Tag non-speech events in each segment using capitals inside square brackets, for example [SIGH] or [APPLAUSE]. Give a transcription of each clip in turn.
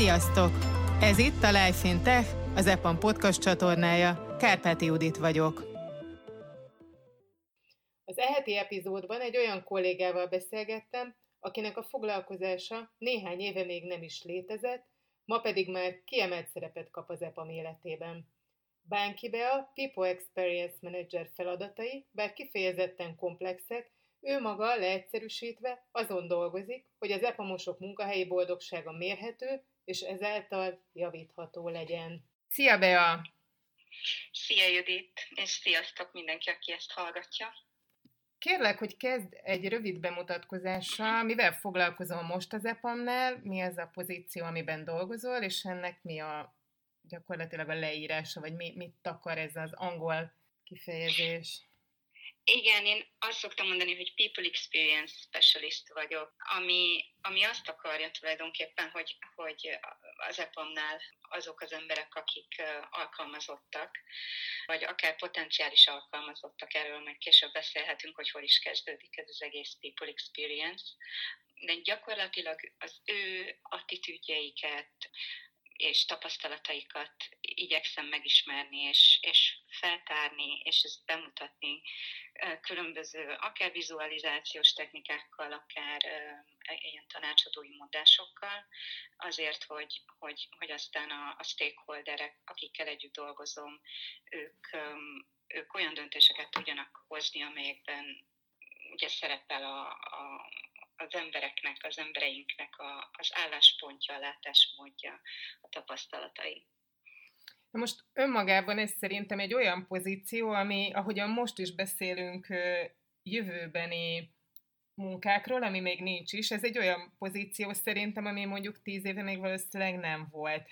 Sziasztok! Ez itt a Life in Tech, az EPAM podcast csatornája. Kárpáti Judit vagyok. Az eheti epizódban egy olyan kollégával beszélgettem, akinek a foglalkozása néhány éve még nem is létezett, ma pedig már kiemelt szerepet kap az EPAM életében. Bánki Bea People Experience Manager feladatai, bár kifejezetten komplexek, ő maga leegyszerűsítve azon dolgozik, hogy az epamosok munkahelyi boldogsága mérhető, és ezáltal javítható legyen. Szia, Bea! Szia, Judit, és sziasztok mindenki, aki ezt hallgatja. Kérlek, hogy kezd egy rövid bemutatkozással, mivel foglalkozol most az EPAM-nál, mi az a pozíció, amiben dolgozol, és ennek mi a gyakorlatilag a leírása, vagy mi, mit takar ez az angol kifejezés? Igen, én azt szoktam mondani, hogy People Experience Specialist vagyok, ami, ami azt akarja tulajdonképpen, hogy, hogy az EPAM-nál azok az emberek, akik alkalmazottak, vagy akár potenciális alkalmazottak, erről meg később beszélhetünk, hogy hol is kezdődik ez az egész People Experience, de gyakorlatilag az ő attitűdjeiket, és tapasztalataikat igyekszem megismerni, és, és feltárni, és ezt bemutatni különböző, akár vizualizációs technikákkal, akár ilyen tanácsadói mondásokkal, azért, hogy, hogy, hogy aztán a, a stakeholderek, akikkel együtt dolgozom, ők, ők olyan döntéseket tudjanak hozni, amelyekben ugye szerepel a, a, az embereknek, az embereinknek a, az álláspontja, a látásmódja, a tapasztalatai. Na most önmagában ez szerintem egy olyan pozíció, ami, ahogyan most is beszélünk jövőbeni munkákról, ami még nincs is, ez egy olyan pozíció szerintem, ami mondjuk tíz éve még valószínűleg nem volt.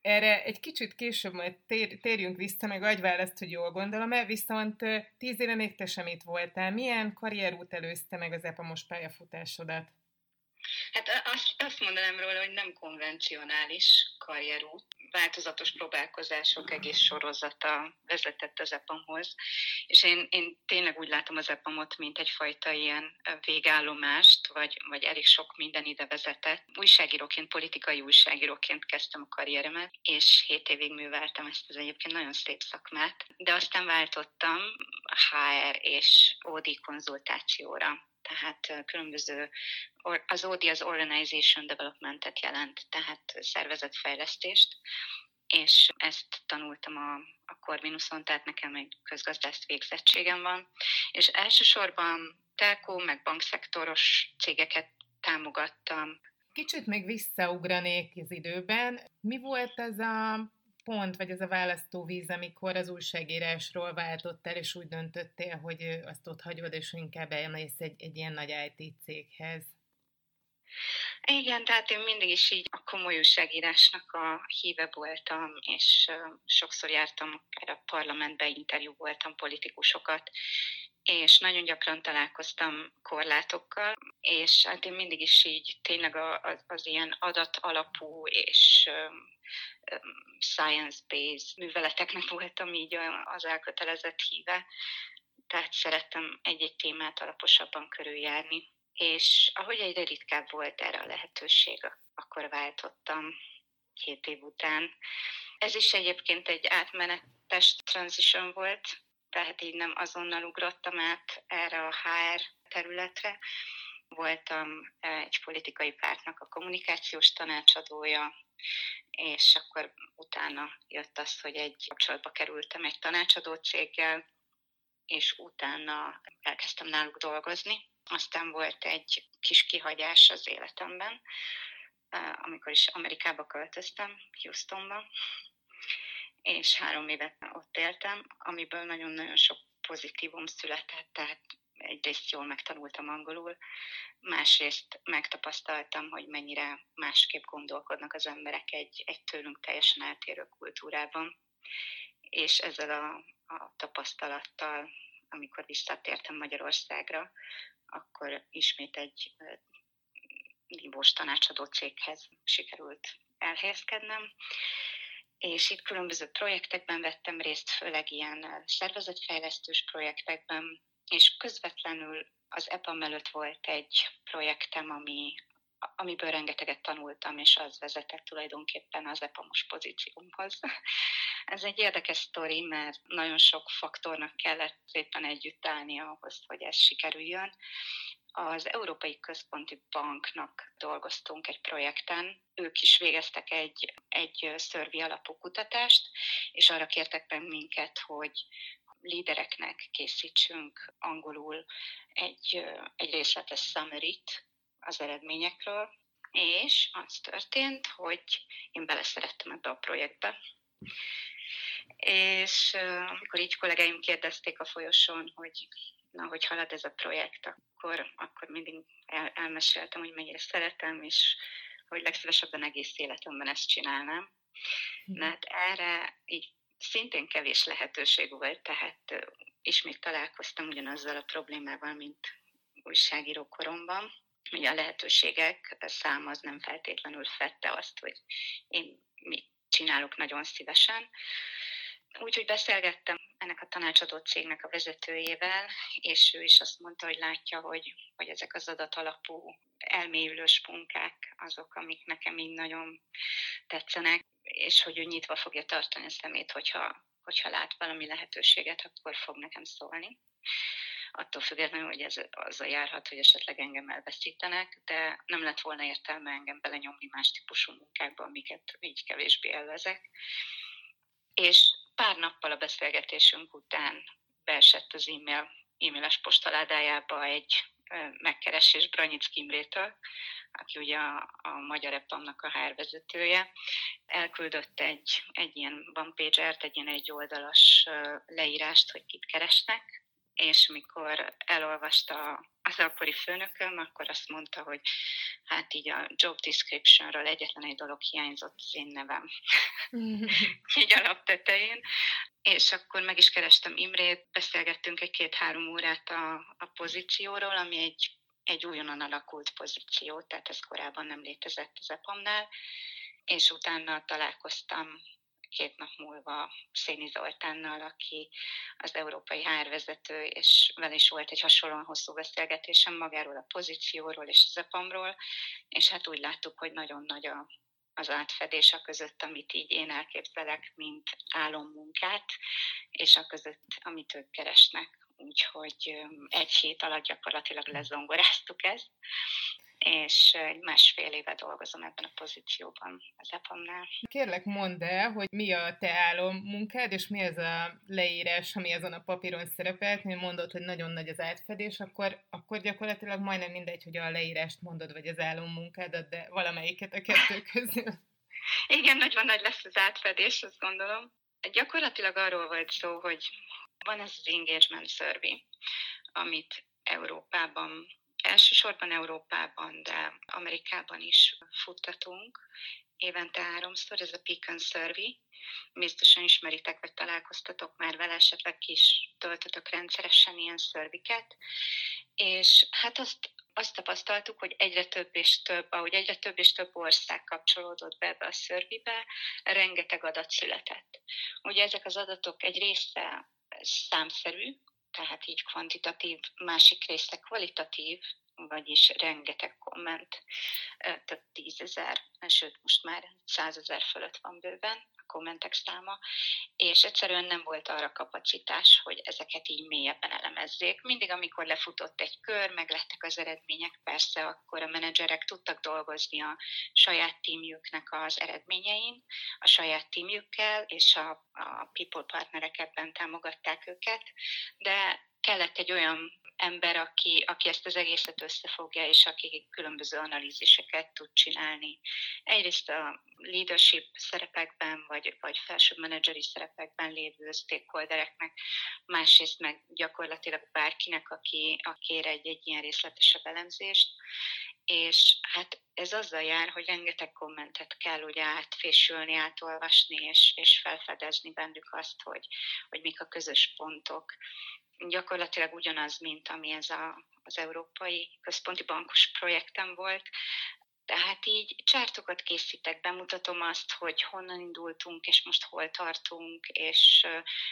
Erre egy kicsit később majd tér, térjünk vissza, meg adj választ, hogy jól gondolom-e, viszont tíz éve még te sem itt voltál. Milyen karrierút előzte meg az EPAMOS pályafutásodat? Hát azt, azt mondanám róla, hogy nem konvencionális karrierút. Változatos próbálkozások egész sorozata vezetett az EPAM-hoz, és én, én tényleg úgy látom az EPAM-ot, mint egyfajta ilyen végállomást, vagy, vagy elég sok minden ide vezetett. Újságíróként, politikai újságíróként kezdtem a karrieremet, és hét évig műveltem ezt az egyébként nagyon szép szakmát, de aztán váltottam HR és OD konzultációra tehát különböző, az ODI az Organization Development-et jelent, tehát szervezetfejlesztést, és ezt tanultam a, a Corvinuson, tehát nekem egy közgazdász végzettségem van, és elsősorban telkó, meg bankszektoros cégeket támogattam. Kicsit még visszaugranék az időben. Mi volt ez a pont, vagy ez a választóvíz, amikor az újságírásról váltottál, és úgy döntöttél, hogy azt ott hagyod, és inkább elmész egy, egy ilyen nagy IT céghez? Igen, tehát én mindig is így a komoly újságírásnak a híve voltam, és sokszor jártam, akár a parlamentbe interjú voltam politikusokat, és nagyon gyakran találkoztam korlátokkal, és hát én mindig is így tényleg az, az ilyen adat alapú és science-based műveleteknek voltam így az elkötelezett híve, tehát szerettem egy-egy témát alaposabban körüljárni. És ahogy egyre ritkább volt erre a lehetőség, akkor váltottam két év után. Ez is egyébként egy átmenetes transition volt, tehát így nem azonnal ugrottam át erre a HR területre. Voltam egy politikai pártnak a kommunikációs tanácsadója, és akkor utána jött az, hogy egy kapcsolatba kerültem egy tanácsadó céggel, és utána elkezdtem náluk dolgozni. Aztán volt egy kis kihagyás az életemben, amikor is Amerikába költöztem, Houstonba, és három évet ott éltem, amiből nagyon-nagyon sok pozitívum született, tehát egyrészt jól megtanultam angolul, másrészt megtapasztaltam, hogy mennyire másképp gondolkodnak az emberek egy, egy tőlünk teljesen eltérő kultúrában, és ezzel a, a tapasztalattal, amikor visszatértem Magyarországra, akkor ismét egy nívós tanácsadó céghez sikerült elhelyezkednem, és itt különböző projektekben vettem részt, főleg ilyen szervezetfejlesztős projektekben, és közvetlenül az EPA mellett volt egy projektem, ami amiből rengeteget tanultam, és az vezetett tulajdonképpen az EPAMOS pozíciómhoz. [LAUGHS] Ez egy érdekes sztori, mert nagyon sok faktornak kellett szépen együtt állni ahhoz, hogy ez sikerüljön. Az Európai Központi Banknak dolgoztunk egy projekten, ők is végeztek egy, egy szörvi alapú kutatást, és arra kértek meg minket, hogy lídereknek készítsünk angolul egy, egy részletes summary az eredményekről, és az történt, hogy én beleszerettem ebbe a projektbe. És amikor így kollégáim kérdezték a folyosón, hogy na, hogy halad ez a projekt, akkor, akkor mindig el, elmeséltem, hogy mennyire szeretem, és hogy legszívesebben egész életemben ezt csinálnám. Hm. Mert erre így szintén kevés lehetőség volt, tehát ismét találkoztam ugyanazzal a problémával, mint újságíró koromban. Ugye a lehetőségek száma az nem feltétlenül fette azt, hogy én mit csinálok nagyon szívesen. Úgyhogy beszélgettem ennek a tanácsadó cégnek a vezetőjével, és ő is azt mondta, hogy látja, hogy, hogy ezek az adatalapú elmélyülős munkák azok, amik nekem így nagyon tetszenek, és hogy ő nyitva fogja tartani a szemét, hogyha, hogyha lát valami lehetőséget, akkor fog nekem szólni. Attól függetlenül, hogy ez a járhat, hogy esetleg engem elveszítenek, de nem lett volna értelme engem belenyomni más típusú munkákba, amiket így kevésbé elvezek. És pár nappal a beszélgetésünk után beesett az e-mail, e-mailes postaládájába egy megkeresés Branyic Kimrétől, aki ugye a, a Magyar Epamnak a HR vezetője, elküldött egy, egy ilyen one page egy ilyen egy oldalas leírást, hogy kit keresnek, és mikor elolvasta az akkori főnököm, akkor azt mondta, hogy hát így a job descriptionről egyetlen egy dolog hiányzott, az én nevem. [LAUGHS] így alaptetején. És akkor meg is kerestem Imrét, beszélgettünk egy két-három órát a, a pozícióról, ami egy, egy újonnan alakult pozíció, tehát ez korábban nem létezett az EPAM-nál, és utána találkoztam két nap múlva Széni Zoltánnal, aki az európai hárvezető, és vele is volt egy hasonlóan hosszú beszélgetésem magáról a pozícióról és az EPAM-ról, és hát úgy láttuk, hogy nagyon nagy a, az átfedés a között, amit így én elképzelek, mint álommunkát, és a között, amit ők keresnek. Úgyhogy egy hét alatt gyakorlatilag lezongoráztuk ezt, és egy másfél éve dolgozom ebben a pozícióban az EPAM-nál. Kérlek mondd el, hogy mi a te álom munkád, és mi ez a leírás, ami azon a papíron szerepelt, mi mondod, hogy nagyon nagy az átfedés, akkor, akkor gyakorlatilag majdnem mindegy, hogy a leírást mondod, vagy az álom munkádat, de valamelyiket a kettő [LAUGHS] közül. Igen, nagyon nagy lesz az átfedés, azt gondolom. Gyakorlatilag arról volt szó, hogy van ez az engagement survey, amit Európában elsősorban Európában, de Amerikában is futtatunk, évente háromszor, ez a Pecan Survey. Biztosan ismeritek, vagy találkoztatok már vele, esetleg is töltötök rendszeresen ilyen szörviket. És hát azt, azt tapasztaltuk, hogy egyre több és több, ahogy egyre több és több ország kapcsolódott be ebbe a szörvibe, rengeteg adat született. Ugye ezek az adatok egy része számszerű, tehát így kvantitatív, másik része kvalitatív, vagyis rengeteg komment, több tízezer, sőt most már százezer fölött van bőven a kommentek száma, és egyszerűen nem volt arra kapacitás, hogy ezeket így mélyebben elemezzék. Mindig, amikor lefutott egy kör, meg lettek az eredmények, persze akkor a menedzserek tudtak dolgozni a saját tímjüknek az eredményein, a saját tímjükkel, és a, a people partnerek ebben támogatták őket, de kellett egy olyan ember, aki, aki ezt az egészet összefogja, és aki különböző analíziseket tud csinálni. Egyrészt a leadership szerepekben, vagy, vagy felsőbb menedzseri szerepekben lévő stakeholdereknek, másrészt meg gyakorlatilag bárkinek, aki, aki kér egy, egy ilyen részletesebb elemzést, és hát ez azzal jár, hogy rengeteg kommentet kell ugye átfésülni, átolvasni, és, és felfedezni bennük azt, hogy, hogy mik a közös pontok, gyakorlatilag ugyanaz, mint ami ez a, az Európai Központi Bankos projektem volt. Tehát így csártokat készítek, bemutatom azt, hogy honnan indultunk, és most hol tartunk, és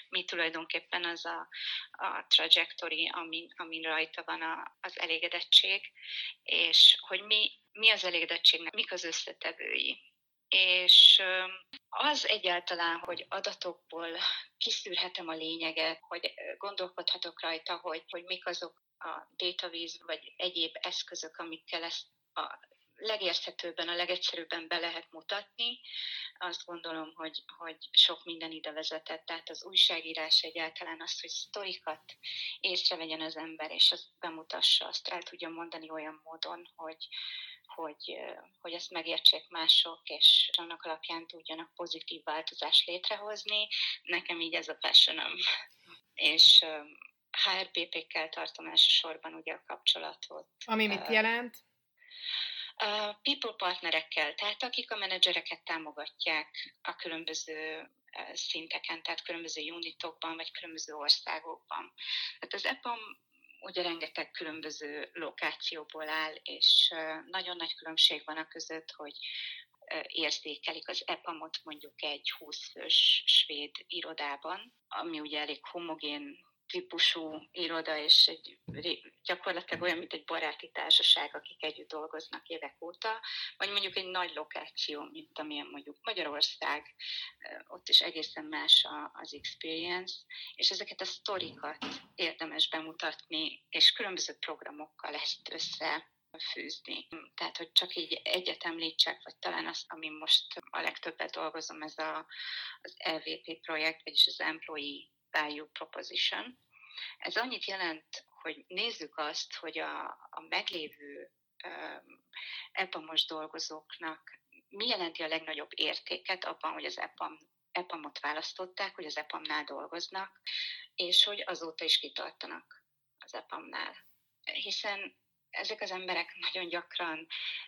mi tulajdonképpen az a, a trajectory, amin, amin rajta van a, az elégedettség, és hogy mi, mi az elégedettségnek, mik az összetevői. És az egyáltalán, hogy adatokból kiszűrhetem a lényeget, hogy gondolkodhatok rajta, hogy, hogy mik azok a dataviz vagy egyéb eszközök, amikkel ezt a legérthetőbben, a legegyszerűbben be lehet mutatni. Azt gondolom, hogy, hogy sok minden ide vezetett. Tehát az újságírás egyáltalán az, hogy sztorikat észrevegyen az ember, és azt bemutassa, azt el tudja mondani olyan módon, hogy, hogy, hogy ezt megértsék mások, és annak alapján tudjanak pozitív változást létrehozni. Nekem így ez a passionom. És HRPP-kkel tartom elsősorban ugye a kapcsolatot. Ami mit jelent? people partnerekkel, tehát akik a menedzsereket támogatják a különböző szinteken, tehát különböző unitokban, vagy különböző országokban. Tehát az EPAM ugye rengeteg különböző lokációból áll, és nagyon nagy különbség van a között, hogy érzékelik az EPAM-ot mondjuk egy 20 fős svéd irodában, ami ugye elég homogén típusú iroda, és egy, gyakorlatilag olyan, mint egy baráti társaság, akik együtt dolgoznak évek óta, vagy mondjuk egy nagy lokáció, mint amilyen mondjuk Magyarország, ott is egészen más az experience, és ezeket a sztorikat érdemes bemutatni, és különböző programokkal ezt össze fűzni. Tehát, hogy csak így egyet említsek, vagy talán azt, ami most a legtöbbet dolgozom, ez a, az LVP projekt, vagyis az Employee Value Proposition. Ez annyit jelent, hogy nézzük azt, hogy a, a meglévő um, EPAMOS dolgozóknak mi jelenti a legnagyobb értéket abban, hogy az EPAM, EPAM-ot választották, hogy az EPAM-nál dolgoznak, és hogy azóta is kitartanak az EPAM-nál. Hiszen ezek az emberek nagyon gyakran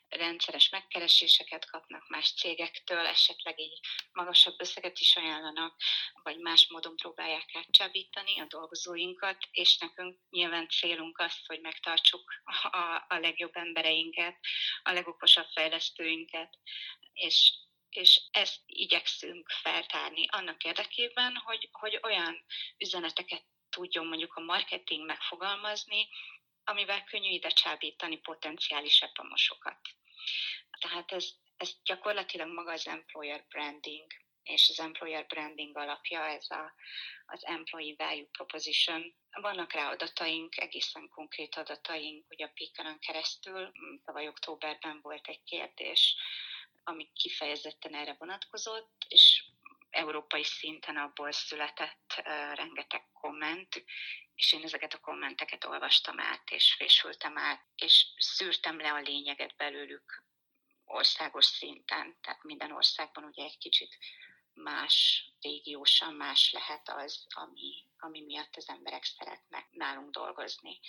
rendszeres megkereséseket kapnak más cégektől, esetleg így magasabb összeget is ajánlanak, vagy más módon próbálják átcsábítani a dolgozóinkat, és nekünk nyilván célunk az, hogy megtartsuk a, a legjobb embereinket, a legokosabb fejlesztőinket, és és ezt igyekszünk feltárni annak érdekében, hogy, hogy olyan üzeneteket tudjon mondjuk a marketing megfogalmazni, amivel könnyű ide csábítani potenciális epamosokat. Tehát ez, ez gyakorlatilag maga az employer branding, és az employer branding alapja ez a, az employee value proposition. Vannak rá adataink, egészen konkrét adataink, ugye a Pikeren keresztül, tavaly októberben volt egy kérdés, ami kifejezetten erre vonatkozott, és európai szinten abból született uh, rengeteg komment, és én ezeket a kommenteket olvastam át, és fésültem át, és szűrtem le a lényeget belőlük országos szinten, tehát minden országban ugye egy kicsit más, régiósan más lehet az, ami, ami miatt az emberek szeretnek nálunk dolgozni.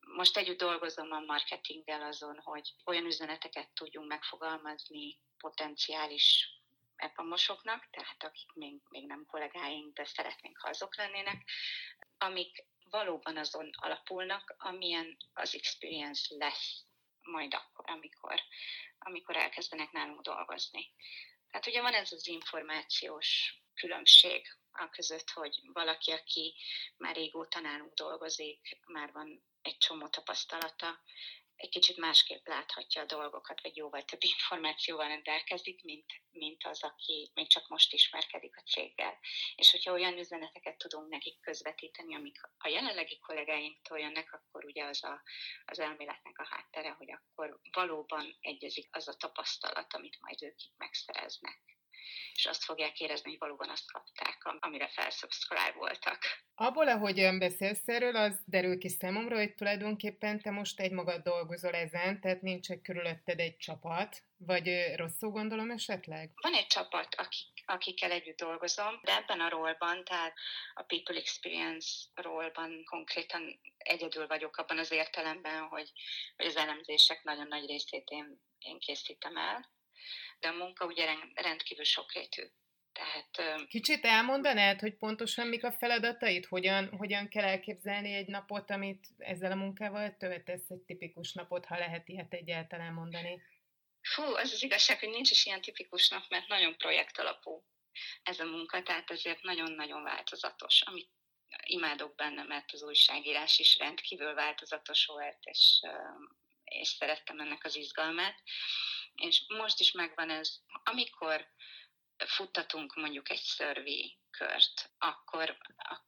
Most együtt dolgozom a marketinggel azon, hogy olyan üzeneteket tudjunk megfogalmazni potenciális epamosoknak, tehát akik még, még nem kollégáink, de szeretnénk, ha azok lennének, amik valóban azon alapulnak, amilyen az experience lesz majd akkor, amikor, amikor elkezdenek nálunk dolgozni. Tehát ugye van ez az információs különbség a között, hogy valaki, aki már régóta nálunk dolgozik, már van egy csomó tapasztalata, egy kicsit másképp láthatja a dolgokat, vagy jóval több információval rendelkezik, mint, mint az, aki még csak most ismerkedik a céggel. És hogyha olyan üzeneteket tudunk nekik közvetíteni, amik a jelenlegi kollégáinktól jönnek, akkor ugye az a, az elméletnek a háttere, hogy akkor valóban egyezik az a tapasztalat, amit majd ők itt megszereznek és azt fogják érezni, hogy valóban azt kapták, amire felszubscribe voltak. Abból, ahogy beszélsz erről, az derül ki számomra, hogy tulajdonképpen te most egy magad dolgozol ezen, tehát nincs egy körülötted egy csapat, vagy rosszul gondolom esetleg? Van egy csapat, akik, akikkel együtt dolgozom, de ebben a rólban, tehát a People Experience rólban konkrétan egyedül vagyok abban az értelemben, hogy, hogy az elemzések nagyon nagy részét én, én készítem el de a munka ugye rendkívül sokrétű. Tehát, Kicsit elmondanád, hogy pontosan mik a feladatait? Hogyan, hogyan kell elképzelni egy napot, amit ezzel a munkával töltesz, egy tipikus napot, ha lehet ilyet egyáltalán mondani? Fú, az az igazság, hogy nincs is ilyen tipikus nap, mert nagyon projekt alapú ez a munka, tehát ezért nagyon-nagyon változatos, amit imádok benne, mert az újságírás is rendkívül változatos volt, és, és szerettem ennek az izgalmát. És most is megvan ez, amikor futtatunk mondjuk egy szörvi kört, akkor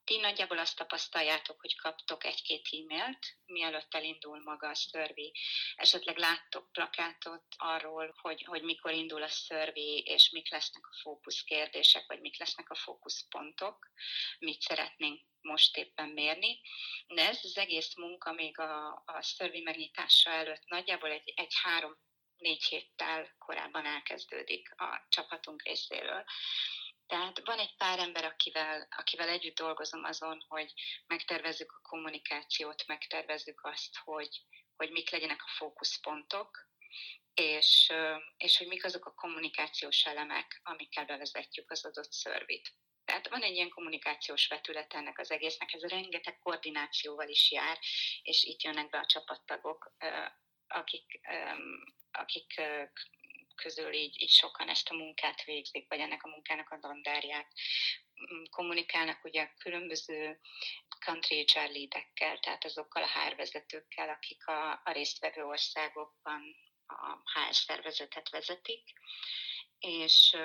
ti nagyjából azt tapasztaljátok, hogy kaptok egy-két e-mailt, mielőtt elindul maga a szörvi. Esetleg láttok plakátot arról, hogy, hogy mikor indul a szörvi, és mik lesznek a fókuszkérdések, vagy mik lesznek a fókuszpontok, mit szeretnénk most éppen mérni. De ez az egész munka még a, a szörvi megnyitása előtt nagyjából egy, egy három négy héttel korábban elkezdődik a csapatunk részéről. Tehát van egy pár ember, akivel, akivel együtt dolgozom azon, hogy megtervezzük a kommunikációt, megtervezzük azt, hogy, hogy mik legyenek a fókuszpontok, és, és hogy mik azok a kommunikációs elemek, amikkel bevezetjük az adott szörvit. Tehát van egy ilyen kommunikációs vetület ennek az egésznek, ez rengeteg koordinációval is jár, és itt jönnek be a csapattagok, akik, akik közül így, így sokan ezt a munkát végzik, vagy ennek a munkának a dandárját. Mm, kommunikálnak ugye különböző country HR leadekkel, tehát azokkal a hárvezetőkkel, akik a, a résztvevő országokban a HR szervezetet vezetik, és,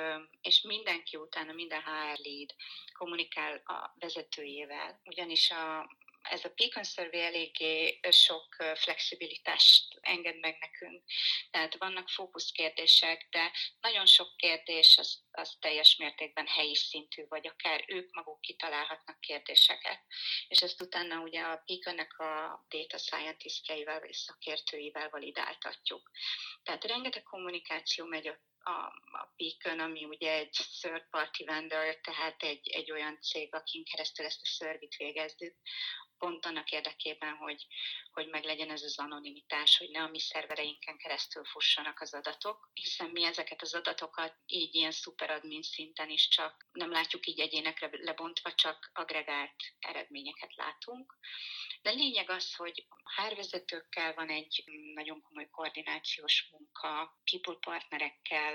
és mindenki utána, minden HR lead kommunikál a vezetőjével, ugyanis a, ez a Peakon Survey eléggé sok flexibilitást enged meg nekünk. Tehát vannak fókuszkérdések, de nagyon sok kérdés az, az teljes mértékben helyi szintű, vagy akár ők maguk kitalálhatnak kérdéseket. És ezt utána ugye a Peakonnek a data scientistjeivel vagy szakértőivel validáltatjuk. Tehát rengeteg kommunikáció megy a a, Beacon, ami ugye egy third party vendor, tehát egy, egy olyan cég, akin keresztül ezt a szervit végezzük, pont annak érdekében, hogy, hogy meg legyen ez az anonimitás, hogy ne a mi szervereinken keresztül fussanak az adatok, hiszen mi ezeket az adatokat így ilyen szuperadmin szinten is csak nem látjuk így egyénekre lebontva, csak agregált eredményeket látunk. De lényeg az, hogy a hárvezetőkkel van egy nagyon komoly koordinációs munka, people partnerekkel,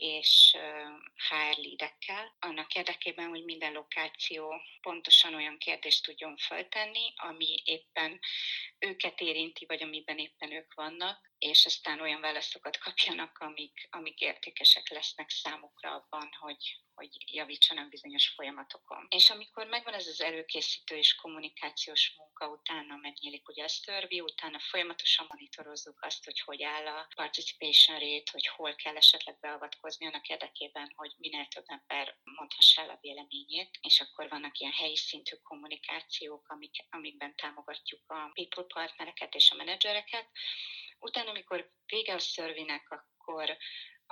és HR leadekkel, annak érdekében, hogy minden lokáció pontosan olyan kérdést tudjon föltenni, ami éppen őket érinti, vagy amiben éppen ők vannak, és aztán olyan válaszokat kapjanak, amik, amik értékesek lesznek számukra abban, hogy, hogy javítsanak bizonyos folyamatokon. És amikor megvan ez az előkészítő és kommunikációs munka, utána megnyílik ugye a szörvi, utána folyamatosan monitorozzuk azt, hogy hogy áll a participation rate, hogy hol kell esetleg beavatkozni annak érdekében, hogy minél több ember mondhassa el a véleményét, és akkor vannak ilyen helyi szintű kommunikációk, amik, amikben támogatjuk a people partnereket és a menedzsereket. Utána, amikor vége a szörvinek, akkor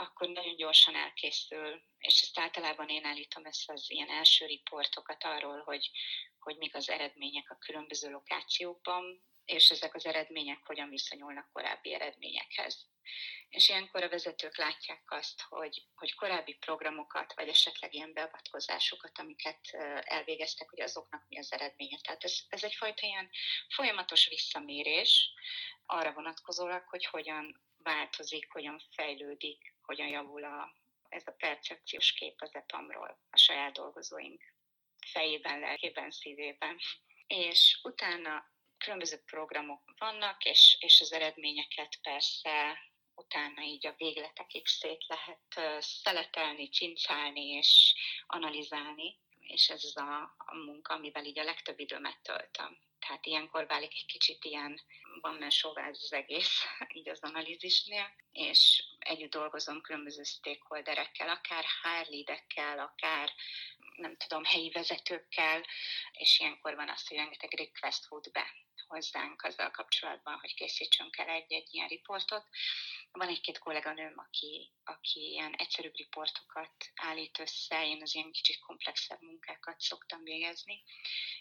akkor nagyon gyorsan elkészül, és ezt általában én állítom ezt az ilyen első riportokat arról, hogy, hogy mik az eredmények a különböző lokációkban, és ezek az eredmények hogyan viszonyulnak korábbi eredményekhez. És ilyenkor a vezetők látják azt, hogy, hogy korábbi programokat, vagy esetleg ilyen beavatkozásokat, amiket elvégeztek, hogy azoknak mi az eredménye. Tehát ez, ez egyfajta ilyen folyamatos visszamérés arra vonatkozólag, hogy hogyan változik, hogyan fejlődik hogyan javul a, ez a percepciós kép az EPAM-ról a saját dolgozóink fejében, lelkében, szívében. És utána különböző programok vannak, és, és az eredményeket persze utána így a végletekig szét lehet szeletelni, cincálni és analizálni, és ez az a, a munka, amivel így a legtöbb időmet töltöm. Tehát ilyenkor válik egy kicsit ilyen van sóváz az egész, [LAUGHS] így az analízisnél, és együtt dolgozom különböző stakeholderekkel, akár HR akár nem tudom, helyi vezetőkkel, és ilyenkor van az, hogy rengeteg request fut be hozzánk azzal kapcsolatban, hogy készítsünk el egy-egy ilyen riportot. Van egy-két kolléganőm, aki, aki ilyen egyszerűbb riportokat állít össze, én az ilyen kicsit komplexebb munkákat szoktam végezni,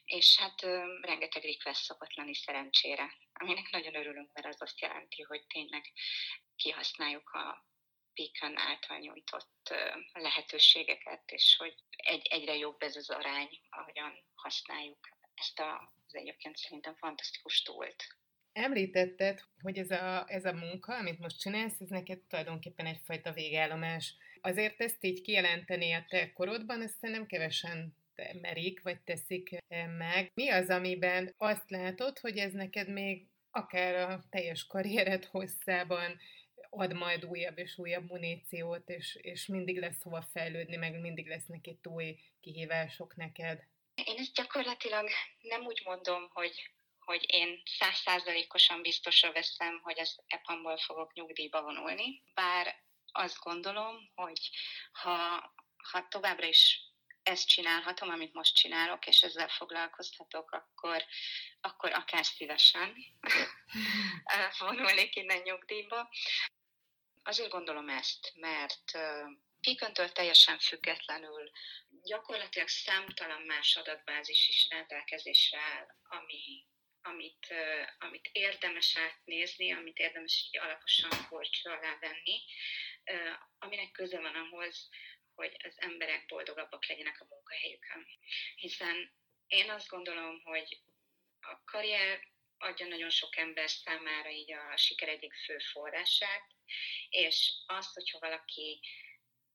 és hát rengeteg request szokott lenni szerencsére, aminek nagyon örülünk, mert az azt jelenti, hogy tényleg kihasználjuk a Beacon által nyújtott lehetőségeket, és hogy egy, egyre jobb ez az arány, ahogyan használjuk ezt az egyébként szerintem fantasztikus túlt. Említetted, hogy ez a, ez a munka, amit most csinálsz, ez neked tulajdonképpen egyfajta végállomás. Azért ezt így kijelenteni a te korodban, ezt nem kevesen merik, vagy teszik meg. Mi az, amiben azt látod, hogy ez neked még akár a teljes karriered hosszában ad majd újabb és újabb muníciót, és, és mindig lesz hova fejlődni, meg mindig lesznek itt új kihívások neked. Én ezt gyakorlatilag nem úgy mondom, hogy, hogy én százszázalékosan biztosra veszem, hogy az EPAM-ból fogok nyugdíjba vonulni, bár azt gondolom, hogy ha, ha továbbra is ezt csinálhatom, amit most csinálok, és ezzel foglalkozhatok, akkor, akkor akár szívesen [LAUGHS] vonulnék innen nyugdíjba. Azért gondolom ezt, mert Piköntől teljesen függetlenül gyakorlatilag számtalan más adatbázis is rendelkezésre áll, ami, amit, amit érdemes átnézni, amit érdemes így alaposan korcsra alá venni, aminek köze van ahhoz, hogy az emberek boldogabbak legyenek a munkahelyükön. Hiszen én azt gondolom, hogy a karrier adja nagyon sok ember számára így a siker egyik fő forrását, és azt, hogyha valaki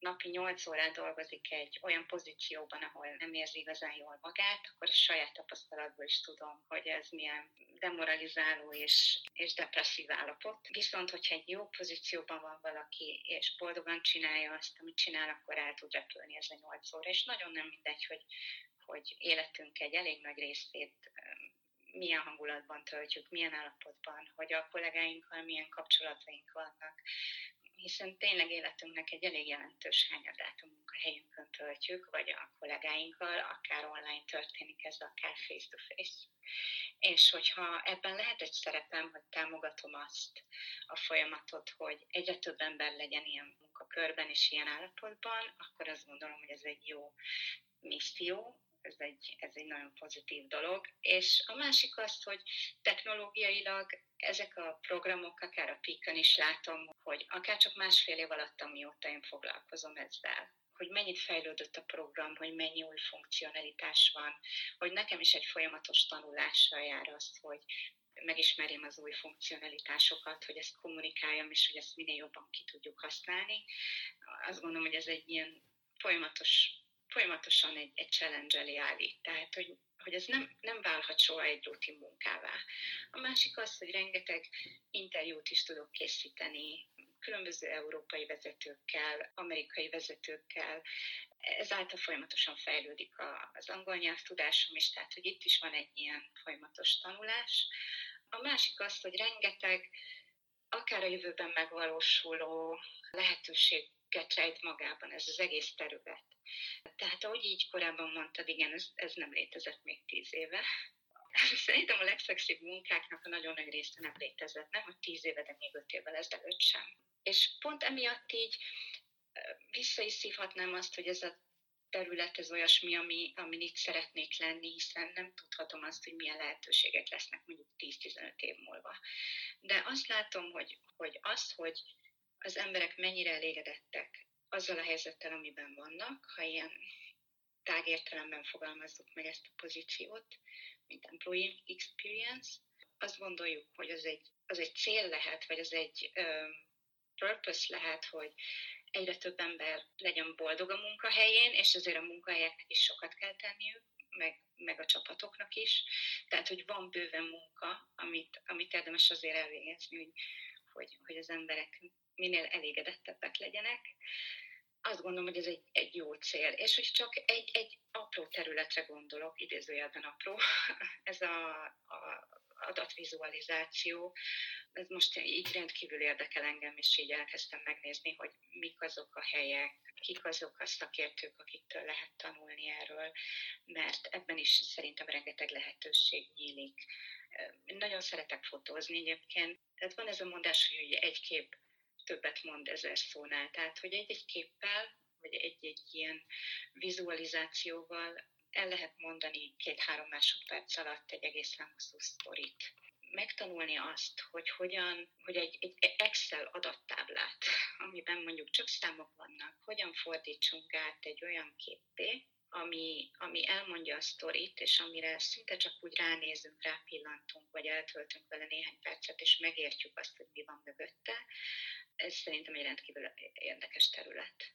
napi 8 órát dolgozik egy olyan pozícióban, ahol nem érzi igazán jól magát, akkor a saját tapasztalatból is tudom, hogy ez milyen demoralizáló és, és depresszív állapot. Viszont, hogyha egy jó pozícióban van valaki, és boldogan csinálja azt, amit csinál, akkor el tud repülni ez a 8 óra, és nagyon nem mindegy, hogy, hogy életünk egy elég nagy részét milyen hangulatban töltjük, milyen állapotban, hogy a kollégáinkkal milyen kapcsolataink vannak, hiszen tényleg életünknek egy elég jelentős hányadát a munkahelyünkön töltjük, vagy a kollégáinkkal, akár online történik ez, akár face-to-face. És hogyha ebben lehet egy szerepem, hogy támogatom azt a folyamatot, hogy egyre több ember legyen ilyen munkakörben és ilyen állapotban, akkor azt gondolom, hogy ez egy jó misszió, ez egy, ez egy nagyon pozitív dolog. És a másik az, hogy technológiailag ezek a programok, akár a PIK-en is látom, hogy akár csak másfél év alatt, amióta én foglalkozom ezzel, hogy mennyit fejlődött a program, hogy mennyi új funkcionalitás van, hogy nekem is egy folyamatos tanulással jár az, hogy megismerjem az új funkcionalitásokat, hogy ezt kommunikáljam, és hogy ezt minél jobban ki tudjuk használni. Azt gondolom, hogy ez egy ilyen folyamatos folyamatosan egy, egy challenge elé állít. Tehát, hogy, hogy ez nem, nem válhat soha egy rutin munkává. A másik az, hogy rengeteg interjút is tudok készíteni, különböző európai vezetőkkel, amerikai vezetőkkel, ezáltal folyamatosan fejlődik az angol nyelvtudásom is, tehát hogy itt is van egy ilyen folyamatos tanulás. A másik az, hogy rengeteg akár a jövőben megvalósuló lehetőséget rejt magában ez az egész terület. Tehát ahogy így korábban mondtad, igen, ez, ez nem létezett még tíz éve. [LAUGHS] Szerintem a legszexibb munkáknak a nagyon nagy része nem létezett, nem hogy tíz éve, de még öt évvel ezelőtt sem. És pont emiatt így vissza is szívhatnám azt, hogy ez a terület ez olyasmi, ami, amin itt szeretnék lenni, hiszen nem tudhatom azt, hogy milyen lehetőségek lesznek mondjuk 10-15 év múlva. De azt látom, hogy, hogy az, hogy az emberek mennyire elégedettek azzal a helyzettel, amiben vannak, ha ilyen tágértelemben fogalmazzuk meg ezt a pozíciót, mint employee experience, azt gondoljuk, hogy az egy, az egy cél lehet, vagy az egy um, purpose lehet, hogy egyre több ember legyen boldog a munkahelyén, és azért a munkahelyeknek is sokat kell tenniük, meg, meg a csapatoknak is. Tehát, hogy van bőven munka, amit, amit érdemes azért elvégezni, hogy, hogy, hogy az emberek minél elégedettebbek legyenek azt gondolom, hogy ez egy, egy jó cél. És hogy csak egy, egy apró területre gondolok, idézőjelben apró, [LAUGHS] ez a, a adatvizualizáció, ez most így rendkívül érdekel engem, és így elkezdtem megnézni, hogy mik azok a helyek, kik azok a szakértők, akiktől lehet tanulni erről, mert ebben is szerintem rengeteg lehetőség nyílik. Nagyon szeretek fotózni egyébként, tehát van ez a mondás, hogy egy kép többet mond ezer szónál. Tehát, hogy egy-egy képpel, vagy egy-egy ilyen vizualizációval el lehet mondani két-három másodperc alatt egy egészen hosszú sztorit. Megtanulni azt, hogy hogyan, hogy egy, egy Excel adattáblát, amiben mondjuk csak számok vannak, hogyan fordítsunk át egy olyan képé, ami, ami elmondja a sztorit, és amire szinte csak úgy ránézünk, rápillantunk, vagy eltöltünk vele néhány percet, és megértjük azt, hogy mi van mögötte, ez szerintem egy rendkívül érdekes terület.